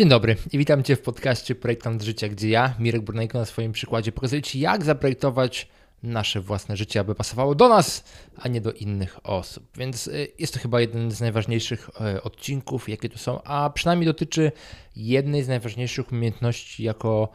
Dzień dobry i witam Cię w podcaście Projektant Życia, gdzie ja, Mirek Brunejko, na swoim przykładzie pokazuję Ci, jak zaprojektować nasze własne życie, aby pasowało do nas, a nie do innych osób. Więc y, jest to chyba jeden z najważniejszych y, odcinków, jakie tu są, a przynajmniej dotyczy jednej z najważniejszych umiejętności, jako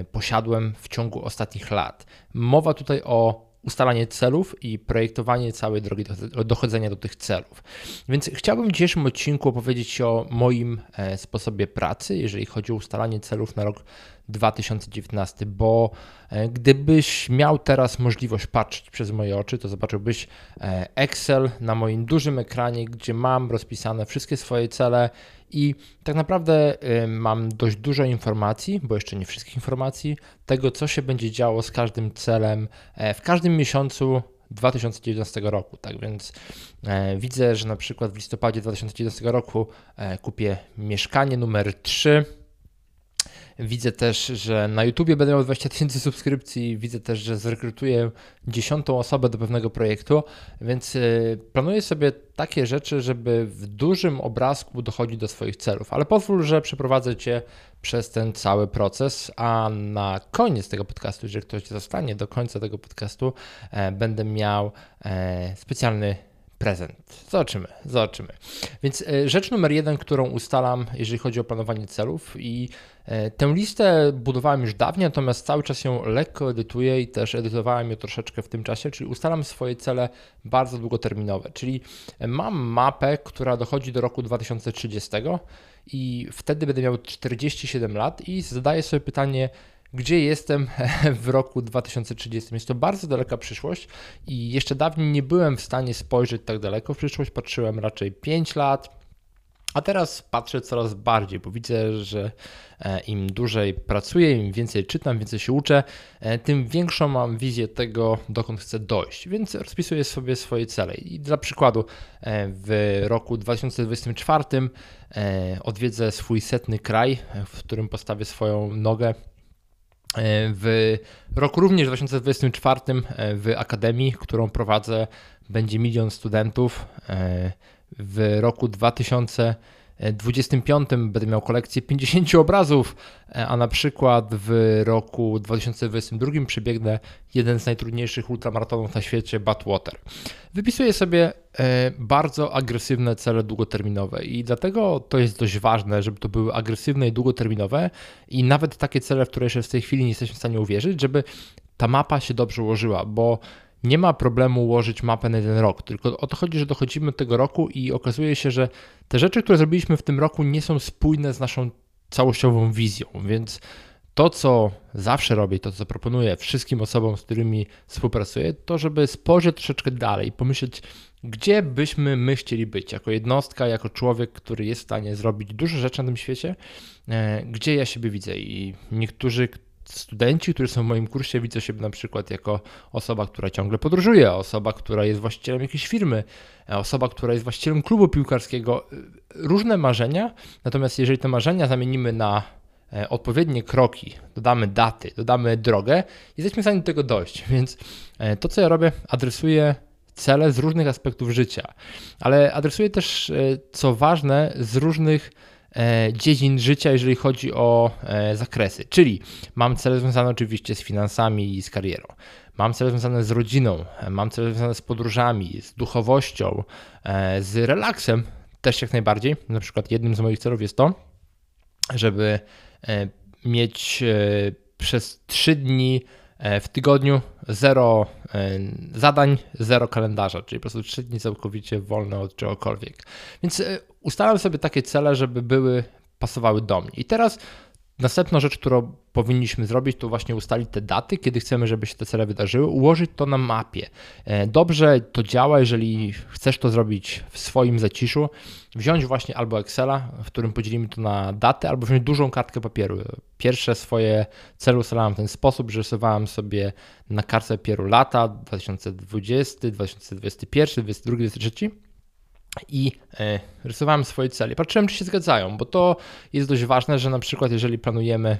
y, posiadłem w ciągu ostatnich lat. Mowa tutaj o ustalanie celów i projektowanie całej drogi do dochodzenia do tych celów. Więc chciałbym w dzisiejszym odcinku opowiedzieć o moim e, sposobie pracy, jeżeli chodzi o ustalanie celów na rok 2019, bo e, gdybyś miał teraz możliwość patrzeć przez moje oczy, to zobaczyłbyś e, Excel na moim dużym ekranie, gdzie mam rozpisane wszystkie swoje cele i tak naprawdę e, mam dość dużo informacji, bo jeszcze nie wszystkich informacji, tego co się będzie działo z każdym celem w każdym miesiącu 2019 roku. Tak więc e, widzę, że na przykład w listopadzie 2019 roku e, kupię mieszkanie numer 3 Widzę też, że na YouTubie będę miał 20 tysięcy subskrypcji. Widzę też, że zrekrutuję dziesiątą osobę do pewnego projektu, więc y, planuję sobie takie rzeczy, żeby w dużym obrazku dochodzić do swoich celów. Ale pozwól, że przeprowadzę Cię przez ten cały proces, a na koniec tego podcastu, jeżeli ktoś zostanie do końca tego podcastu, e, będę miał e, specjalny prezent. Zobaczymy, zobaczymy. Więc e, rzecz numer jeden, którą ustalam, jeżeli chodzi o planowanie celów i e, tę listę budowałem już dawniej, natomiast cały czas ją lekko edytuję i też edytowałem ją troszeczkę w tym czasie, czyli ustalam swoje cele bardzo długoterminowe, czyli mam mapę, która dochodzi do roku 2030 i wtedy będę miał 47 lat i zadaję sobie pytanie, gdzie jestem w roku 2030. Jest to bardzo daleka przyszłość i jeszcze dawniej nie byłem w stanie spojrzeć tak daleko w przyszłość, patrzyłem raczej 5 lat, a teraz patrzę coraz bardziej, bo widzę, że e, im dłużej pracuję, im więcej czytam, więcej się uczę, e, tym większą mam wizję tego, dokąd chcę dojść. Więc rozpisuję sobie swoje cele. I dla przykładu, e, w roku 2024 odwiedzę swój setny kraj, w którym postawię swoją nogę w roku również 2024 e, w Akademii, którą prowadzę, będzie milion studentów. E, w roku 2000 25 będę miał kolekcję 50 obrazów, e, a na przykład w roku 2022 przebiegnę jeden z najtrudniejszych ultramaratonów na świecie, Badwater. Wypisuję sobie e, bardzo agresywne cele długoterminowe i dlatego to jest dość ważne, żeby to były agresywne i długoterminowe i nawet takie cele, w które jeszcze w tej chwili nie jesteśmy w stanie uwierzyć, żeby ta mapa się dobrze ułożyła, bo nie ma problemu ułożyć mapę na jeden rok, tylko o to chodzi, że dochodzimy do tego roku i okazuje się, że te rzeczy, które zrobiliśmy w tym roku, nie są spójne z naszą całościową wizją, więc to, co zawsze robię, to, co proponuję wszystkim osobom, z którymi współpracuję, to żeby spojrzeć troszeczkę dalej, pomyśleć, gdzie byśmy my chcieli być, jako jednostka, jako człowiek, który jest w stanie zrobić dużo rzeczy na tym świecie, e, gdzie ja siebie widzę. I niektórzy, studenci, którzy są w moim kursie, widzą się na przykład jako osoba, która ciągle podróżuje, osoba, która jest właścicielem jakiejś firmy, osoba, która jest właścicielem klubu piłkarskiego. Różne marzenia, natomiast jeżeli te marzenia zamienimy na e, odpowiednie kroki, dodamy daty, dodamy drogę, jesteśmy w stanie do tego dojść. Więc e, to, co ja robię, adresuję cele z różnych aspektów życia, ale adresuję też, e, co ważne, z różnych dziedzin życia, jeżeli chodzi o e, zakresy. Czyli mam cele związane oczywiście z finansami i z karierą. Mam cele związane z rodziną, e, mam cele związane z podróżami, z duchowością, z relaksem też jak najbardziej. Na przykład jednym z moich celów jest to, żeby mieć przez 3 dni w tygodniu zero zadań, zero kalendarza, czyli po prostu 3 dni całkowicie wolne od czegokolwiek. Więc ustalam sobie takie cele, żeby były, pasowały do mnie. I teraz następna rzecz, którą powinniśmy zrobić, to właśnie ustalić te daty, kiedy chcemy, żeby się te cele wydarzyły, ułożyć to na mapie. E, dobrze to działa, jeżeli chcesz to zrobić w swoim zaciszu, wziąć właśnie albo Excela, w którym podzielimy to na daty, albo wziąć dużą kartkę papieru. Pierwsze swoje cele ustalałem w ten sposób, że rysowałem sobie na kartce papieru lata 2020, 2021, 2022, 2023 i e, rysowałem swoje cele. Patrzyłem, czy się zgadzają, bo to jest dość ważne, że na przykład jeżeli planujemy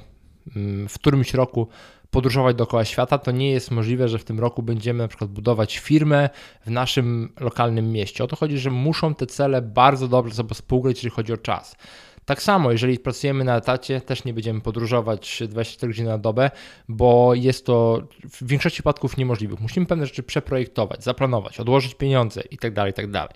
mm, w którymś roku podróżować dookoła świata, to nie jest możliwe, że w tym roku będziemy na przykład budować firmę w naszym lokalnym mieście. O to chodzi, że muszą te cele bardzo dobrze sobie współgrać, jeżeli chodzi o czas. Tak samo, jeżeli pracujemy na etacie, też nie będziemy podróżować 24 godziny na dobę, bo jest to w większości przypadków niemożliwe. Musimy pewne rzeczy przeprojektować, zaplanować, odłożyć pieniądze itd., tak itd. Tak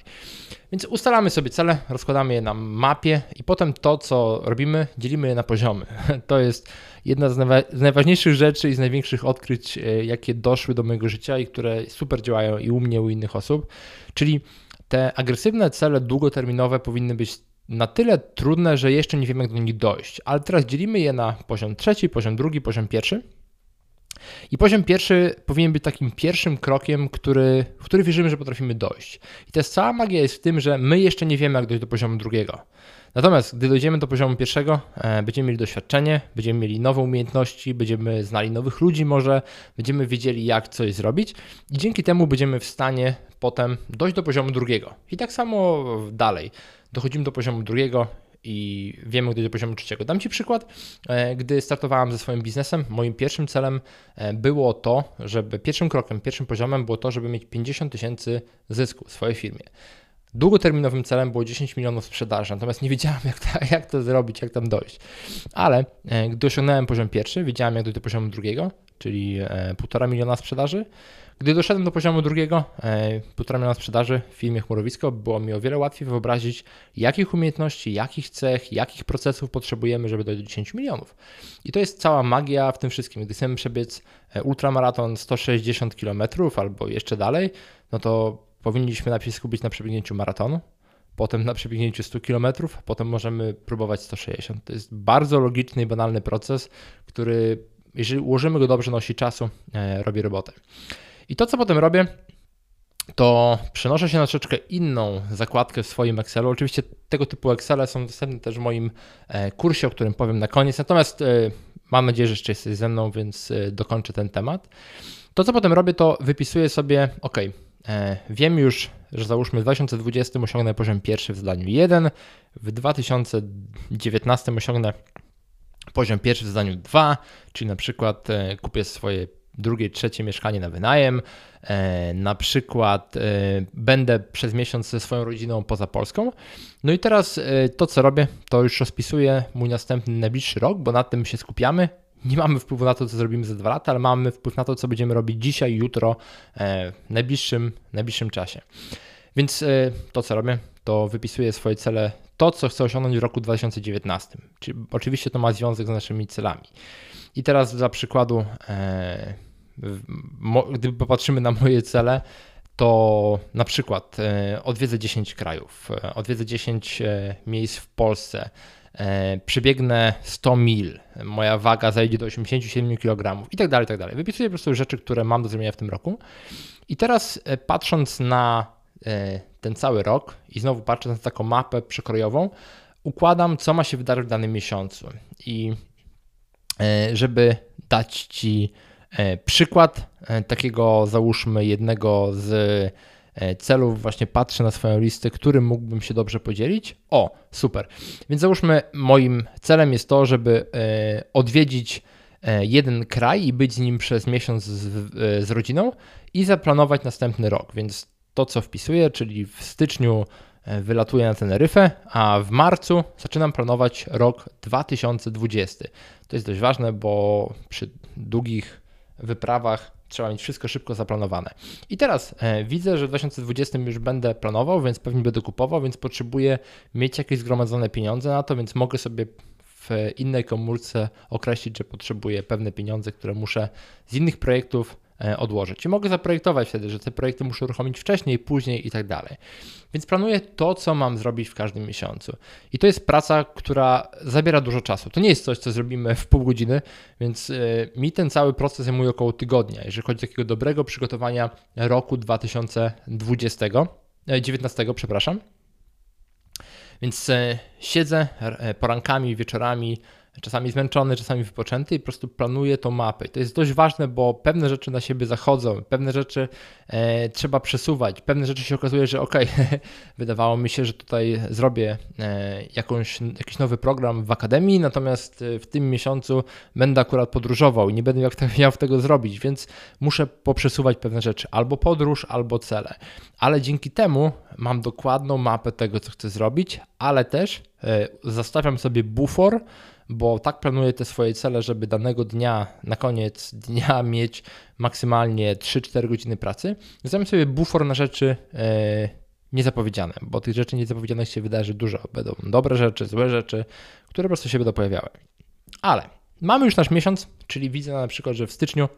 Więc ustalamy sobie cele, rozkładamy je na mapie i potem to, co robimy, dzielimy je na poziomy. To jest jedna z, najważniejszych rzeczy i z największych odkryć, e, jakie doszły do mojego życia i które super działają i u mnie, u innych osób. Czyli te agresywne cele długoterminowe powinny być na tyle trudne, że jeszcze nie wiemy, jak do nich dojść. Ale teraz dzielimy je na poziom trzeci, poziom drugi, poziom pierwszy. I poziom pierwszy powinien być takim pierwszym krokiem, który, w który wierzymy, że potrafimy dojść. I ta cała magia jest w tym, że my jeszcze nie wiemy, jak dojść do poziomu drugiego. Natomiast gdy dojdziemy do poziomu pierwszego, e, będziemy mieli doświadczenie, będziemy mieli nowe umiejętności, będziemy znali nowych ludzi może, będziemy wiedzieli jak coś zrobić i dzięki temu będziemy w stanie potem dojść do poziomu drugiego. I tak samo dalej. Dochodzimy do poziomu drugiego, i wiemy, gdy do poziomu trzeciego. Dam Ci przykład. E, gdy startowałem ze swoim biznesem, moim pierwszym celem e, było to, żeby pierwszym krokiem, pierwszym poziomem było to, żeby mieć 50 tysięcy zysku w swojej firmie. Długoterminowym celem było 10 milionów sprzedaży, natomiast nie wiedziałem, jak, to, jak to zrobić, jak tam dojść. Ale e, gdy osiągnąłem poziom pierwszy, wiedziałem, jak dojść do poziomu drugiego, czyli 1,5 miliona sprzedaży. Gdy doszedłem do poziomu drugiego, 1,5 miliona sprzedaży w firmie Chmurowisko, było mi o wiele łatwiej wyobrazić, jakich umiejętności, jakich cech, jakich procesów potrzebujemy, żeby dojść do 10 milionów. I to jest cała magia w tym wszystkim. Gdy chcemy przebiec e, ultramaraton 160 km albo jeszcze dalej, no to powinniśmy najpierw skupić na przebiegnięciu maratonu, potem na przebiegnięciu 100 km, potem możemy próbować 160. To jest bardzo logiczny i banalny proces, który jeżeli ułożymy go dobrze, nosi czasu, e, robi robotę. I to, co potem robię, to przenoszę się na troszeczkę inną zakładkę w swoim Excelu. Oczywiście tego typu Excele są dostępne też w moim e, kursie, o którym powiem na koniec. Natomiast e, mam nadzieję, że jeszcze jesteś ze mną, więc dokończę ten temat. To, co potem robię, to wypisuję sobie, ok, wiem już, że załóżmy w 2020 osiągnę poziom pierwszy w zdaniu 1, w 2019 osiągnę poziom pierwszy w zdaniu 2, czyli na przykład e, kupię swoje drugie, trzecie mieszkanie na wynajem, e, na przykład e, będę przez miesiąc ze swoją rodziną poza Polską. No i teraz to, co robię, to już rozpisuję mój następny, najbliższy rok, bo na tym się skupiamy. Nie mamy wpływu na to, co zrobimy za dwa lata, ale mamy wpływ na to, co będziemy robić dzisiaj, jutro, w najbliższym, najbliższym czasie. Więc to, co robię, to wypisuję swoje cele to, co chcę osiągnąć w roku 2019. Czyli oczywiście to ma związek z naszymi celami. I teraz dla przykładu, e, gdy popatrzymy na moje cele, to na przykład e, odwiedzę 10 krajów, e, odwiedzę 10 miejsc w Polsce, przebiegnę 100 mil, moja waga zajdzie do 87 kg i tak dalej, tak dalej. Wypisuję po prostu rzeczy, które mam do zrobienia w tym roku. I teraz patrząc na ten cały rok i znowu patrzę na taką mapę przekrojową, układam, co ma się wydarzyć w danym miesiącu. I e, żeby dać Ci e, przykład e, takiego, załóżmy, jednego z celów, właśnie patrzę na swoją listę, którym mógłbym się dobrze podzielić. O, super. Więc załóżmy, moim celem jest to, żeby odwiedzić jeden kraj i być z nim przez miesiąc z, z rodziną i zaplanować następny rok. Więc to, co wpisuję, czyli w styczniu e, wylatuję na Teneryfę, a w marcu zaczynam planować rok 2020. To jest dość ważne, bo przy długich wyprawach trzeba mieć wszystko szybko zaplanowane. I teraz e, widzę, że w 2020 już będę planował, więc pewnie będę kupował, więc potrzebuję mieć jakieś zgromadzone pieniądze na to, więc mogę sobie w innej komórce określić, że potrzebuję pewne pieniądze, które muszę z innych projektów odłożyć. I mogę zaprojektować wtedy, że te projekty muszę uruchomić wcześniej, później i tak dalej. Więc planuję to, co mam zrobić w każdym miesiącu. I to jest praca, która zabiera dużo czasu. To nie jest coś, co zrobimy w pół godziny, więc e, mi ten cały proces zajmuje około tygodnia, jeżeli chodzi o takiego dobrego przygotowania roku 2020, 19, e, przepraszam. Więc siedzę porankami, wieczorami, czasami zmęczony, czasami wypoczęty i po prostu planuję tą mapę. I to jest dość ważne, bo pewne rzeczy na siebie zachodzą, pewne rzeczy e, trzeba przesuwać, pewne rzeczy się okazuje, że ok, wydawało mi się, że tutaj zrobię e, jakąś, jakiś nowy program w akademii, natomiast e, w tym miesiącu będę akurat podróżował i nie będę miał tego zrobić, więc muszę poprzesuwać pewne rzeczy, albo podróż, albo cele. Ale dzięki temu mam dokładną mapę tego, co chcę zrobić, ale też e, zostawiam sobie bufor, bo tak planuję te swoje cele, żeby danego dnia, na koniec dnia mieć maksymalnie 3-4 godziny pracy. Zostawiam sobie bufor na rzeczy e, niezapowiedziane, bo tych rzeczy niezapowiedzianych się wydarzy dużo. Będą dobre rzeczy, złe rzeczy, które po prostu się będą pojawiały. Ale mamy już nasz miesiąc, czyli widzę na przykład, że w styczniu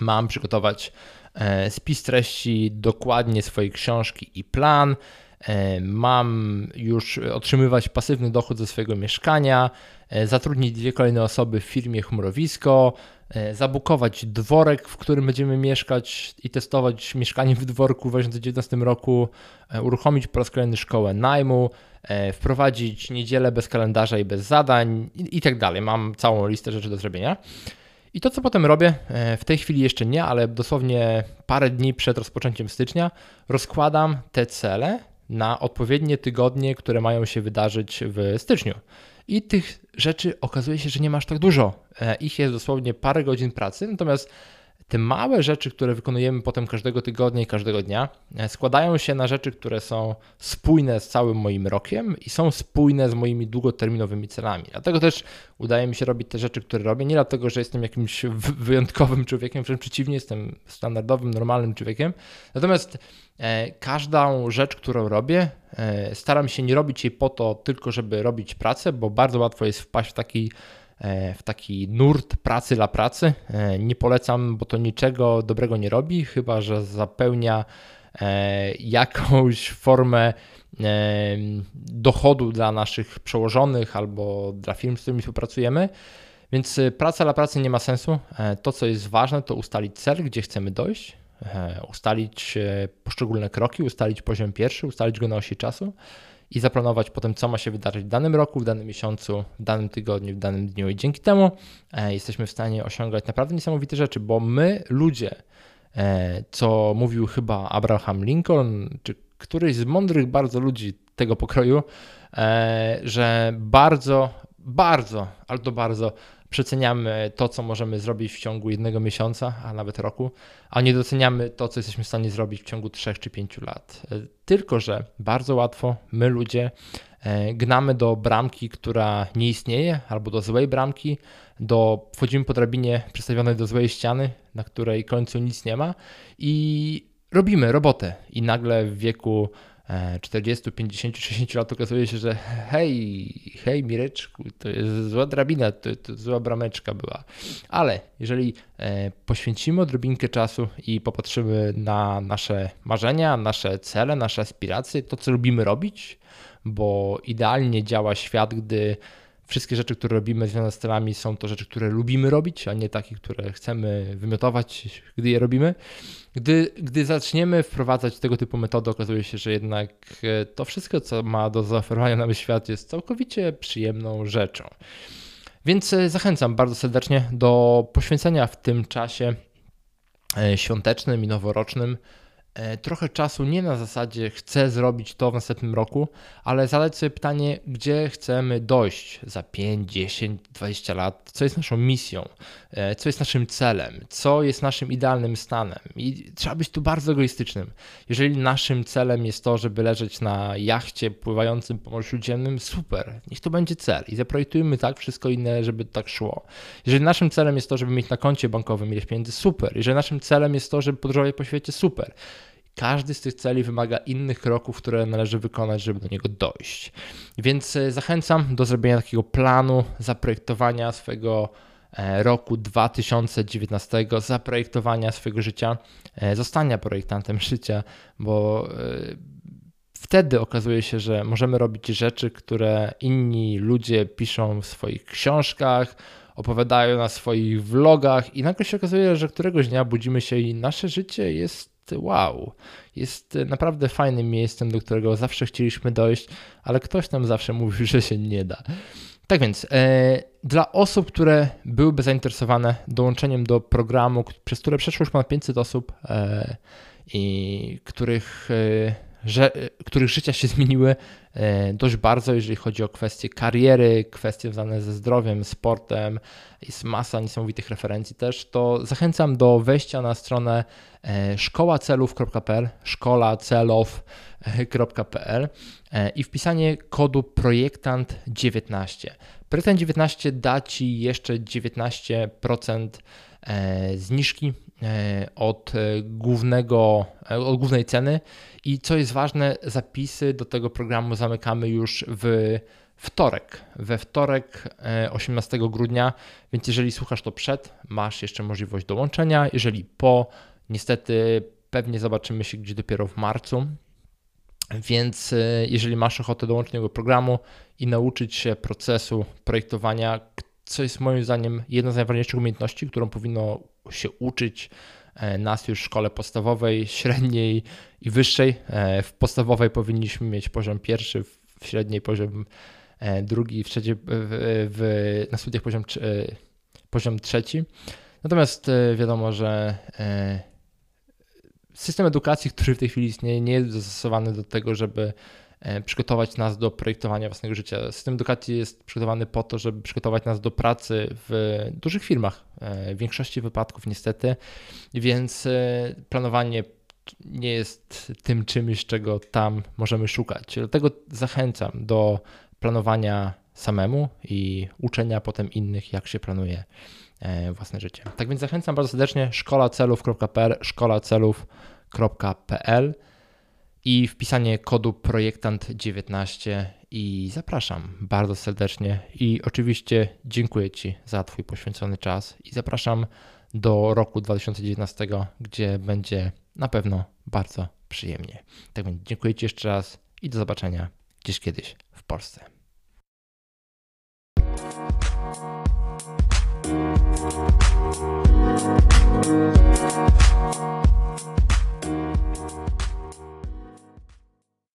mam przygotować e, spis treści dokładnie swojej książki i plan. E, mam już otrzymywać pasywny dochód ze swojego mieszkania, e, zatrudnić dwie kolejne osoby w firmie Chmurowisko, zabukować dworek, w którym będziemy mieszkać i testować mieszkanie w dworku w 2019 roku, uruchomić po raz kolejny szkołę najmu, wprowadzić niedzielę bez kalendarza i bez zadań i, tak dalej. Mam całą listę rzeczy do zrobienia. I to, co potem robię, e, w tej chwili jeszcze nie, ale dosłownie parę dni przed rozpoczęciem stycznia, rozkładam te cele na odpowiednie tygodnie, które mają się wydarzyć w styczniu. I tych rzeczy okazuje się, że nie masz tak dużo. E, ich jest dosłownie parę godzin pracy, natomiast te małe rzeczy, które wykonujemy potem każdego tygodnia i każdego dnia, e, składają się na rzeczy, które są spójne z całym moim rokiem i są spójne z moimi długoterminowymi celami. Dlatego też udaje mi się robić te rzeczy, które robię, nie dlatego, że jestem jakimś wyjątkowym człowiekiem, wręcz przeciwnie, jestem standardowym, normalnym człowiekiem. Natomiast e, każdą rzecz, którą robię, e, staram się nie robić jej po to tylko, żeby robić pracę, bo bardzo łatwo jest wpaść w taki w taki nurt pracy dla pracy. E, nie polecam, bo to niczego dobrego nie robi, chyba że zapełnia e, jakąś formę dochodu dla naszych przełożonych albo dla firm, z którymi współpracujemy. Więc praca dla pracy nie ma sensu. To, co jest ważne, to ustalić cel, gdzie chcemy dojść, ustalić poszczególne kroki, ustalić poziom pierwszy, ustalić go na osi czasu i zaplanować potem, co ma się wydarzyć w danym roku, w danym miesiącu, w danym tygodniu, w danym dniu. I dzięki temu e, jesteśmy w stanie osiągać naprawdę niesamowite rzeczy, bo my, ludzie, e, co mówił chyba Abraham Lincoln, czy któryś z mądrych bardzo ludzi tego pokroju, e, że bardzo, bardzo, ale to bardzo przeceniamy to, co możemy zrobić w ciągu jednego miesiąca, a nawet roku, a nie doceniamy to, co jesteśmy w stanie zrobić w ciągu 3 czy 5 lat. Tylko, że bardzo łatwo my ludzie e, gnamy do bramki, która nie istnieje, albo do złej bramki, do, wchodzimy po drabinie przystawionej do złej ściany, na której końcu nic nie ma i robimy robotę. I nagle w wieku 40, 50, 60 lat okazuje się, że hej, hej Mireczku, to jest zła drabina, to, to zła brameczka była. Ale jeżeli e, poświęcimy odrobinkę czasu i popatrzymy na nasze marzenia, nasze cele, nasze aspiracje, to co lubimy robić, bo idealnie działa świat, gdy wszystkie rzeczy, które robimy związane z celami są to rzeczy, które lubimy robić, a nie takie, które chcemy wymiotować, gdy je robimy. Gdy, gdy zaczniemy wprowadzać tego typu metody, okazuje się, że jednak e, to wszystko, co ma do zaoferowania nam świat, jest całkowicie przyjemną rzeczą. Więc e, zachęcam bardzo serdecznie do poświęcenia w tym czasie e, świątecznym i noworocznym trochę czasu nie na zasadzie chcę zrobić to w następnym roku, ale zadać sobie pytanie, gdzie chcemy dojść za 5, 10, 20 lat, co jest naszą misją, e, co jest naszym celem, co jest naszym idealnym stanem. I trzeba być tu bardzo egoistycznym. Jeżeli naszym celem jest to, żeby leżeć na jachcie pływającym po Morzu Śródziemnym, super, niech to będzie cel i zaprojektujmy tak wszystko inne, żeby tak szło. Jeżeli naszym celem jest to, żeby mieć na koncie bankowym ileś pieniędzy, super. Jeżeli naszym celem jest to, żeby podróżować po świecie, super. Każdy z tych celi wymaga innych kroków, które należy wykonać, żeby do niego dojść. Więc e, zachęcam do zrobienia takiego planu zaprojektowania swojego e, roku 2019, zaprojektowania swojego życia, e, zostania projektantem życia, bo wtedy okazuje się, że możemy robić rzeczy, które inni ludzie piszą w swoich książkach, opowiadają na swoich vlogach i nagle się okazuje, że któregoś dnia budzimy się i nasze życie jest wow, jest naprawdę fajnym miejscem, do którego zawsze chcieliśmy dojść, ale ktoś nam zawsze mówił, że się nie da. Tak więc, e, dla osób, które byłyby zainteresowane dołączeniem do programu, przez które przeszło już ponad 500 osób i których że, których życia się zmieniły e, dość bardzo, jeżeli chodzi o kwestie kariery, kwestie związane ze zdrowiem, sportem, jest masa niesamowitych referencji też, to zachęcam do wejścia na stronę e, szkołacelów.pl, szkolacelow.pl e, i wpisanie kodu projektant19. Projektant 19 da Ci jeszcze 19% zniżki od głównego, od głównej ceny i co jest ważne, zapisy do tego programu zamykamy już w wtorek. We wtorek 18 e, grudnia, więc jeżeli słuchasz to przed, masz jeszcze możliwość dołączenia. Jeżeli po, niestety pewnie zobaczymy się gdzieś dopiero w marcu. Więc e, jeżeli masz ochotę dołączyć do programu i nauczyć się procesu projektowania, co jest moim zdaniem jedną z najważniejszych umiejętności, którą powinno się uczyć E, nas już w szkole podstawowej, średniej i wyższej. E, w podstawowej powinniśmy mieć poziom pierwszy, w średniej poziom e, drugi, w trzeciej, w, w, na studiach poziom, poziom trzeci. Natomiast wiadomo, że system edukacji, który w tej chwili istnieje, nie jest dostosowany do tego, żeby przygotować nas do projektowania własnego życia. System edukacji jest przygotowany po to, żeby przygotować nas do pracy w dużych firmach, e, w większości wypadków niestety, więc e, planowanie nie jest tym czymś, czego tam możemy szukać. Dlatego zachęcam do planowania samemu i uczenia potem innych, jak się planuje własne życie. Tak więc zachęcam bardzo serdecznie szkolacelów.pl, szkolacelów.pl i wpisanie kodu projektant19 i zapraszam bardzo serdecznie i oczywiście dziękuję Ci za Twój poświęcony czas i zapraszam do roku 2019, gdzie będzie na pewno bardzo przyjemnie. Tak więc dziękuję Ci jeszcze raz i do zobaczenia gdzieś kiedyś w Polsce.